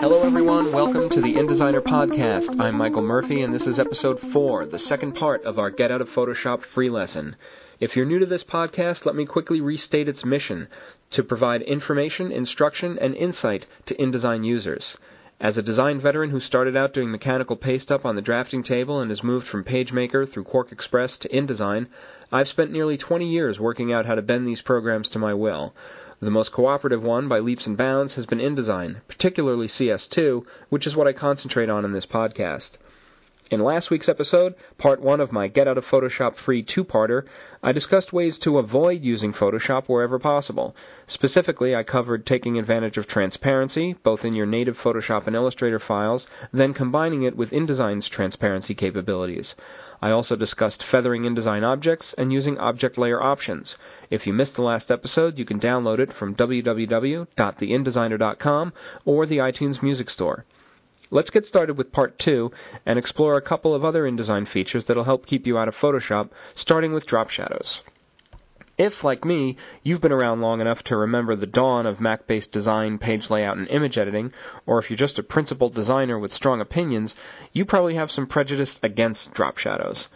Hello, everyone. Welcome to the InDesigner podcast. I'm Michael Murphy, and this is episode four, the second part of our Get Out of Photoshop free lesson. If you're new to this podcast, let me quickly restate its mission to provide information, instruction, and insight to InDesign users. As a design veteran who started out doing mechanical paste up on the drafting table and has moved from PageMaker through QuarkXPress to InDesign, I've spent nearly 20 years working out how to bend these programs to my will. The most cooperative one, by leaps and bounds, has been InDesign, particularly CS2, which is what I concentrate on in this podcast. In last week's episode, part one of my Get Out of Photoshop free two parter, I discussed ways to avoid using Photoshop wherever possible. Specifically, I covered taking advantage of transparency, both in your native Photoshop and Illustrator files, then combining it with InDesign's transparency capabilities. I also discussed feathering InDesign objects and using object layer options. If you missed the last episode, you can download it from www.theindesigner.com or the iTunes Music Store. Let's get started with part two and explore a couple of other InDesign features that'll help keep you out of Photoshop, starting with drop shadows. If, like me, you've been around long enough to remember the dawn of Mac based design, page layout, and image editing, or if you're just a principled designer with strong opinions, you probably have some prejudice against drop shadows.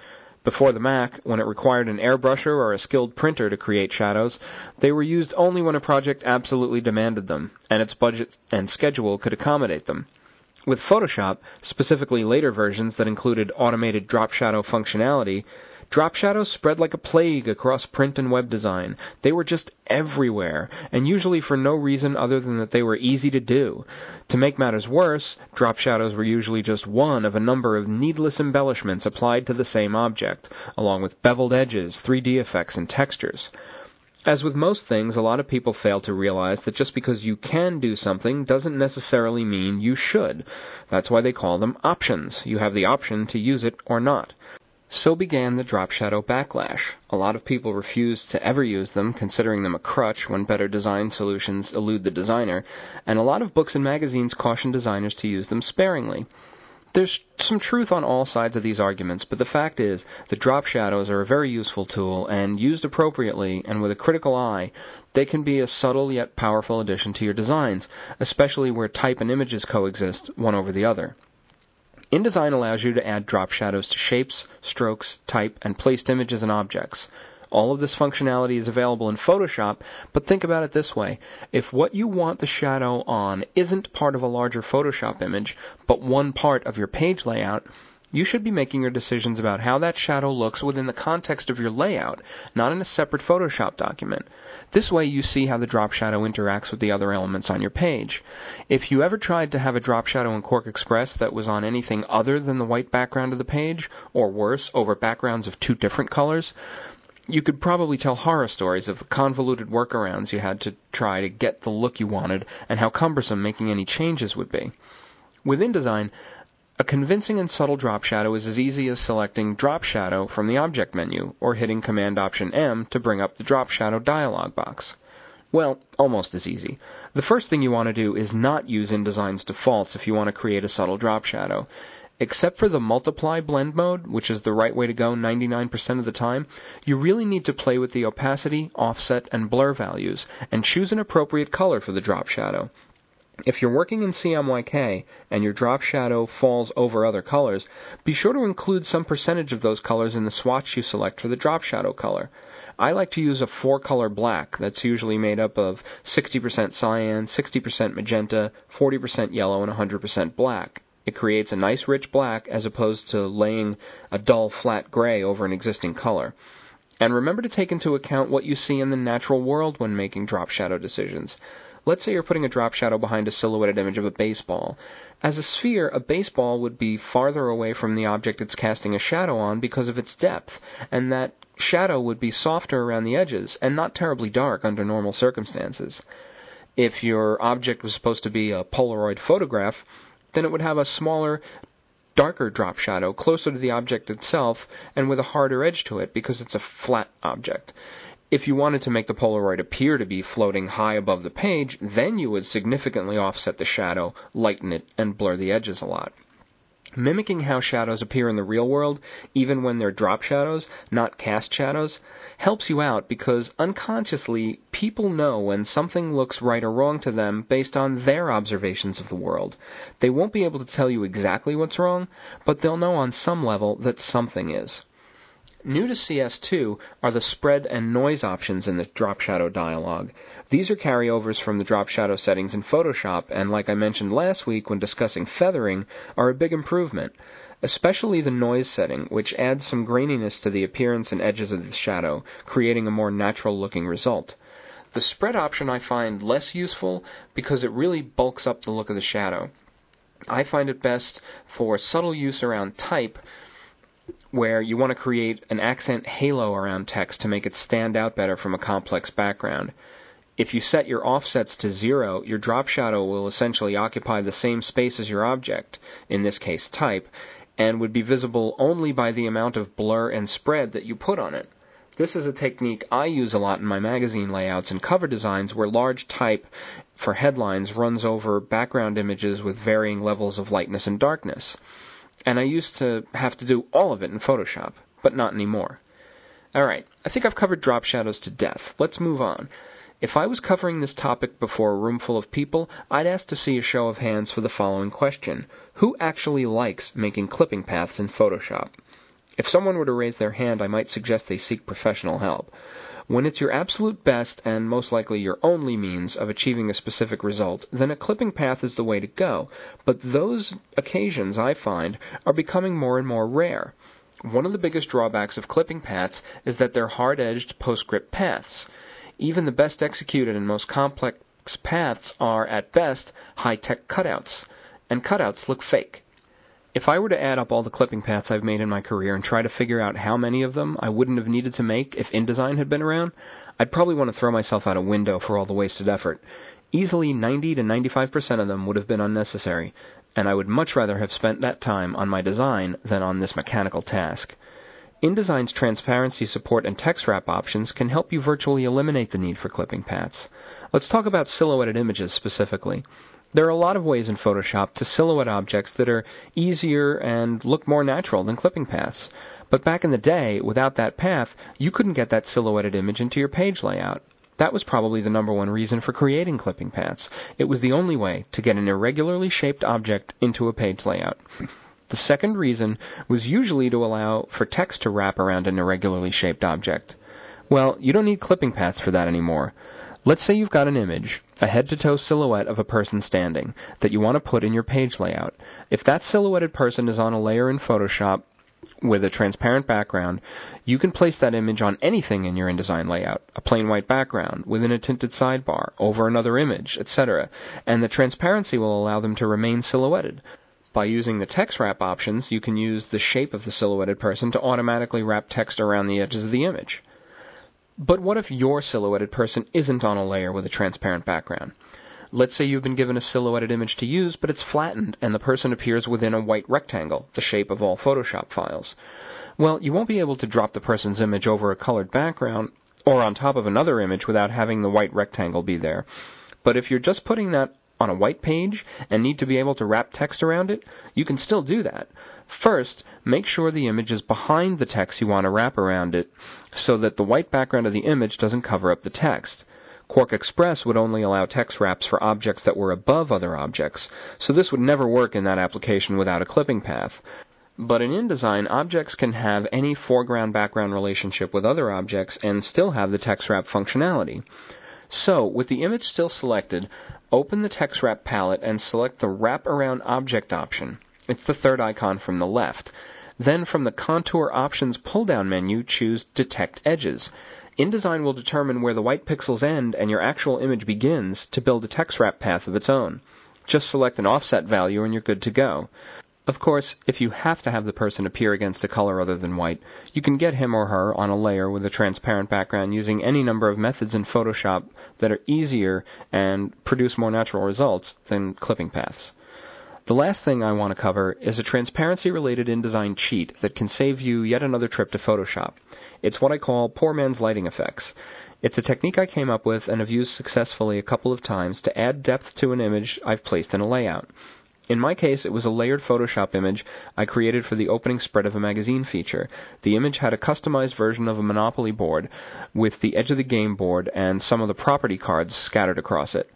Before the Mac, when it required an airbrusher or a skilled printer to create shadows, they were used only when a project absolutely demanded them, and its budget and schedule could accommodate them. With Photoshop, specifically later versions that included automated drop shadow functionality, drop shadows spread like a plague across print and web design. They were just everywhere, and usually for no reason other than that they were easy to do. To make matters worse, drop shadows were usually just one of a number of needless embellishments applied to the same object, along with beveled edges, 3D effects, and textures. As with most things, a lot of people fail to realize that just because you can do something doesn't necessarily mean you should. That's why they call them options. You have the option to use it or not. So began the drop shadow backlash. A lot of people refuse to ever use them, considering them a crutch when better design solutions elude the designer, and a lot of books and magazines caution designers to use them sparingly. There's some truth on all sides of these arguments, but the fact is that drop shadows are a very useful tool, and used appropriately and with a critical eye, they can be a subtle yet powerful addition to your designs, especially where type and images coexist one over the other. InDesign allows you to add drop shadows to shapes, strokes, type, and placed images and objects. All of this functionality is available in Photoshop, but think about it this way. If what you want the shadow on isn't part of a larger Photoshop image, but one part of your page layout, you should be making your decisions about how that shadow looks within the context of your layout, not in a separate Photoshop document. This way you see how the drop shadow interacts with the other elements on your page. If you ever tried to have a drop shadow in QuarkXPress that was on anything other than the white background of the page, or worse, over backgrounds of two different colors, you could probably tell horror stories of the convoluted workarounds you had to try to get the look you wanted and how cumbersome making any changes would be. With InDesign, a convincing and subtle drop shadow is as easy as selecting Drop Shadow from the Object menu or hitting Command Option M to bring up the Drop Shadow dialog box. Well, almost as easy. The first thing you want to do is not use InDesign's defaults if you want to create a subtle drop shadow. Except for the multiply blend mode, which is the right way to go 99% of the time, you really need to play with the opacity, offset, and blur values, and choose an appropriate color for the drop shadow. If you're working in CMYK and your drop shadow falls over other colors, be sure to include some percentage of those colors in the swatch you select for the drop shadow color. I like to use a four color black that's usually made up of 60% cyan, 60% magenta, 40% yellow, and 100% black. It creates a nice rich black as opposed to laying a dull flat gray over an existing color. And remember to take into account what you see in the natural world when making drop shadow decisions. Let's say you're putting a drop shadow behind a silhouetted image of a baseball. As a sphere, a baseball would be farther away from the object it's casting a shadow on because of its depth, and that shadow would be softer around the edges and not terribly dark under normal circumstances. If your object was supposed to be a Polaroid photograph, then it would have a smaller, darker drop shadow closer to the object itself and with a harder edge to it because it's a flat object. If you wanted to make the Polaroid appear to be floating high above the page, then you would significantly offset the shadow, lighten it, and blur the edges a lot. Mimicking how shadows appear in the real world, even when they're drop shadows, not cast shadows, helps you out because unconsciously people know when something looks right or wrong to them based on their observations of the world. They won't be able to tell you exactly what's wrong, but they'll know on some level that something is. New to CS2 are the spread and noise options in the drop shadow dialog. These are carryovers from the drop shadow settings in Photoshop, and like I mentioned last week when discussing feathering, are a big improvement. Especially the noise setting, which adds some graininess to the appearance and edges of the shadow, creating a more natural looking result. The spread option I find less useful because it really bulks up the look of the shadow. I find it best for subtle use around type, where you want to create an accent halo around text to make it stand out better from a complex background. If you set your offsets to zero, your drop shadow will essentially occupy the same space as your object, in this case type, and would be visible only by the amount of blur and spread that you put on it. This is a technique I use a lot in my magazine layouts and cover designs where large type for headlines runs over background images with varying levels of lightness and darkness and I used to have to do all of it in Photoshop, but not anymore. Alright, I think I've covered drop shadows to death. Let's move on. If I was covering this topic before a room full of people, I'd ask to see a show of hands for the following question Who actually likes making clipping paths in Photoshop? If someone were to raise their hand, I might suggest they seek professional help. When it's your absolute best and most likely your only means of achieving a specific result, then a clipping path is the way to go. But those occasions, I find, are becoming more and more rare. One of the biggest drawbacks of clipping paths is that they're hard edged PostScript paths. Even the best executed and most complex paths are, at best, high tech cutouts. And cutouts look fake. If I were to add up all the clipping paths I've made in my career and try to figure out how many of them I wouldn't have needed to make if InDesign had been around, I'd probably want to throw myself out a window for all the wasted effort. Easily 90 to 95% of them would have been unnecessary, and I would much rather have spent that time on my design than on this mechanical task. InDesign's transparency support and text wrap options can help you virtually eliminate the need for clipping paths. Let's talk about silhouetted images specifically. There are a lot of ways in Photoshop to silhouette objects that are easier and look more natural than clipping paths. But back in the day, without that path, you couldn't get that silhouetted image into your page layout. That was probably the number one reason for creating clipping paths. It was the only way to get an irregularly shaped object into a page layout. The second reason was usually to allow for text to wrap around an irregularly shaped object. Well, you don't need clipping paths for that anymore. Let's say you've got an image, a head to toe silhouette of a person standing, that you want to put in your page layout. If that silhouetted person is on a layer in Photoshop with a transparent background, you can place that image on anything in your InDesign layout, a plain white background, within a tinted sidebar, over another image, etc., and the transparency will allow them to remain silhouetted. By using the text wrap options, you can use the shape of the silhouetted person to automatically wrap text around the edges of the image. But what if your silhouetted person isn't on a layer with a transparent background? Let's say you've been given a silhouetted image to use, but it's flattened and the person appears within a white rectangle, the shape of all Photoshop files. Well, you won't be able to drop the person's image over a colored background or on top of another image without having the white rectangle be there. But if you're just putting that on a white page and need to be able to wrap text around it, you can still do that. First, make sure the image is behind the text you want to wrap around it so that the white background of the image doesn't cover up the text. QuarkXPress would only allow text wraps for objects that were above other objects, so this would never work in that application without a clipping path. But in InDesign, objects can have any foreground background relationship with other objects and still have the text wrap functionality. So, with the image still selected, open the text wrap palette and select the Wrap Around Object option. It's the third icon from the left. Then from the Contour Options pull-down menu, choose Detect Edges. InDesign will determine where the white pixels end and your actual image begins to build a text wrap path of its own. Just select an offset value and you're good to go. Of course, if you have to have the person appear against a color other than white, you can get him or her on a layer with a transparent background using any number of methods in Photoshop that are easier and produce more natural results than clipping paths. The last thing I want to cover is a transparency related InDesign cheat that can save you yet another trip to Photoshop. It's what I call poor man's lighting effects. It's a technique I came up with and have used successfully a couple of times to add depth to an image I've placed in a layout. In my case, it was a layered Photoshop image I created for the opening spread of a magazine feature. The image had a customized version of a Monopoly board with the edge of the game board and some of the property cards scattered across it.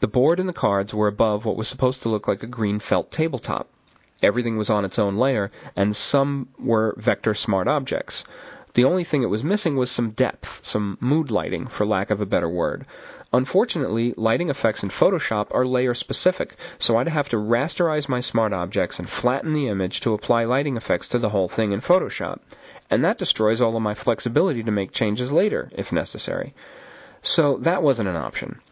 The board and the cards were above what was supposed to look like a green felt tabletop. Everything was on its own layer, and some were vector smart objects. The only thing it was missing was some depth, some mood lighting, for lack of a better word. Unfortunately, lighting effects in Photoshop are layer specific, so I'd have to rasterize my smart objects and flatten the image to apply lighting effects to the whole thing in Photoshop. And that destroys all of my flexibility to make changes later, if necessary. So that wasn't an option.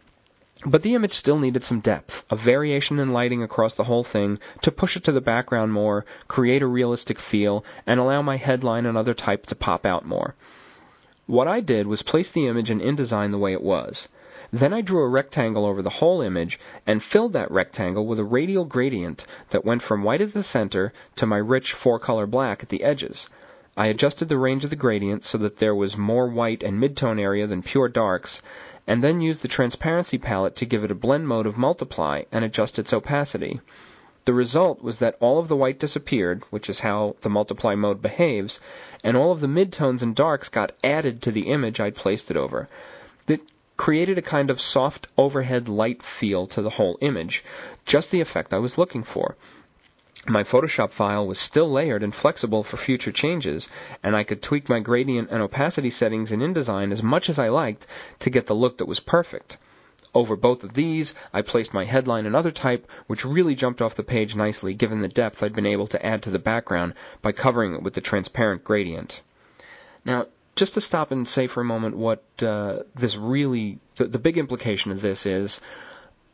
But the image still needed some depth, a variation in lighting across the whole thing to push it to the background more, create a realistic feel, and allow my headline and other type to pop out more. What I did was place the image in InDesign the way it was. Then I drew a rectangle over the whole image and filled that rectangle with a radial gradient that went from white at the center to my rich four color black at the edges. I adjusted the range of the gradient so that there was more white and midtone area than pure darks, and then used the transparency palette to give it a blend mode of multiply and adjust its opacity. The result was that all of the white disappeared, which is how the multiply mode behaves, and all of the midtones and darks got added to the image I'd placed it over. Created a kind of soft overhead light feel to the whole image, just the effect I was looking for. My Photoshop file was still layered and flexible for future changes, and I could tweak my gradient and opacity settings in InDesign as much as I liked to get the look that was perfect. Over both of these, I placed my headline and other type, which really jumped off the page nicely given the depth I'd been able to add to the background by covering it with the transparent gradient. Now, just to stop and say for a moment what uh, this really, the, the big implication of this is,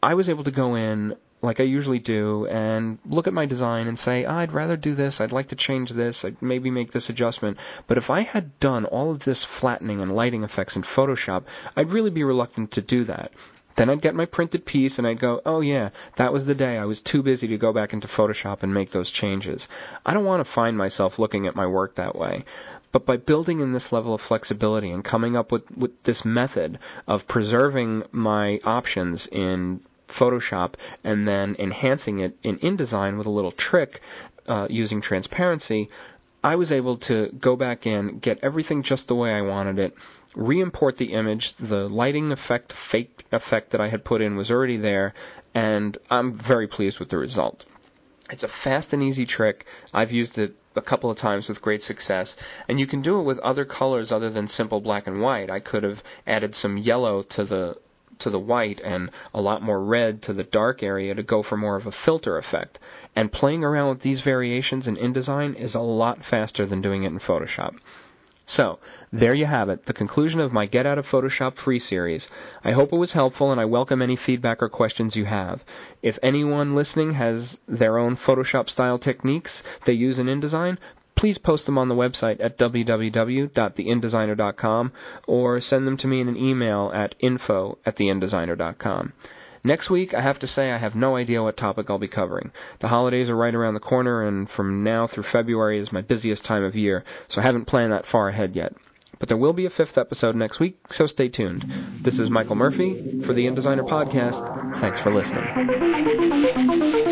I was able to go in like I usually do and look at my design and say, I'd rather do this, I'd like to change this, I'd maybe make this adjustment. But if I had done all of this flattening and lighting effects in Photoshop, I'd really be reluctant to do that. Then I'd get my printed piece and I'd go, oh yeah, that was the day I was too busy to go back into Photoshop and make those changes. I don't want to find myself looking at my work that way. But by building in this level of flexibility and coming up with, with this method of preserving my options in Photoshop and then enhancing it in InDesign with a little trick uh, using transparency, I was able to go back in, get everything just the way I wanted it, re-import the image. The lighting effect, fake effect that I had put in was already there, and I'm very pleased with the result. It's a fast and easy trick. I've used it a couple of times with great success, and you can do it with other colors other than simple black and white. I could have added some yellow to the to the white and a lot more red to the dark area to go for more of a filter effect. And playing around with these variations in InDesign is a lot faster than doing it in Photoshop. So, there you have it, the conclusion of my Get Out of Photoshop free series. I hope it was helpful and I welcome any feedback or questions you have. If anyone listening has their own Photoshop style techniques they use in InDesign, please post them on the website at www.theindesigner.com or send them to me in an email at info at theindesigner.com. Next week, I have to say I have no idea what topic I'll be covering. The holidays are right around the corner, and from now through February is my busiest time of year, so I haven't planned that far ahead yet. But there will be a fifth episode next week, so stay tuned. This is Michael Murphy for the InDesigner Podcast. Thanks for listening.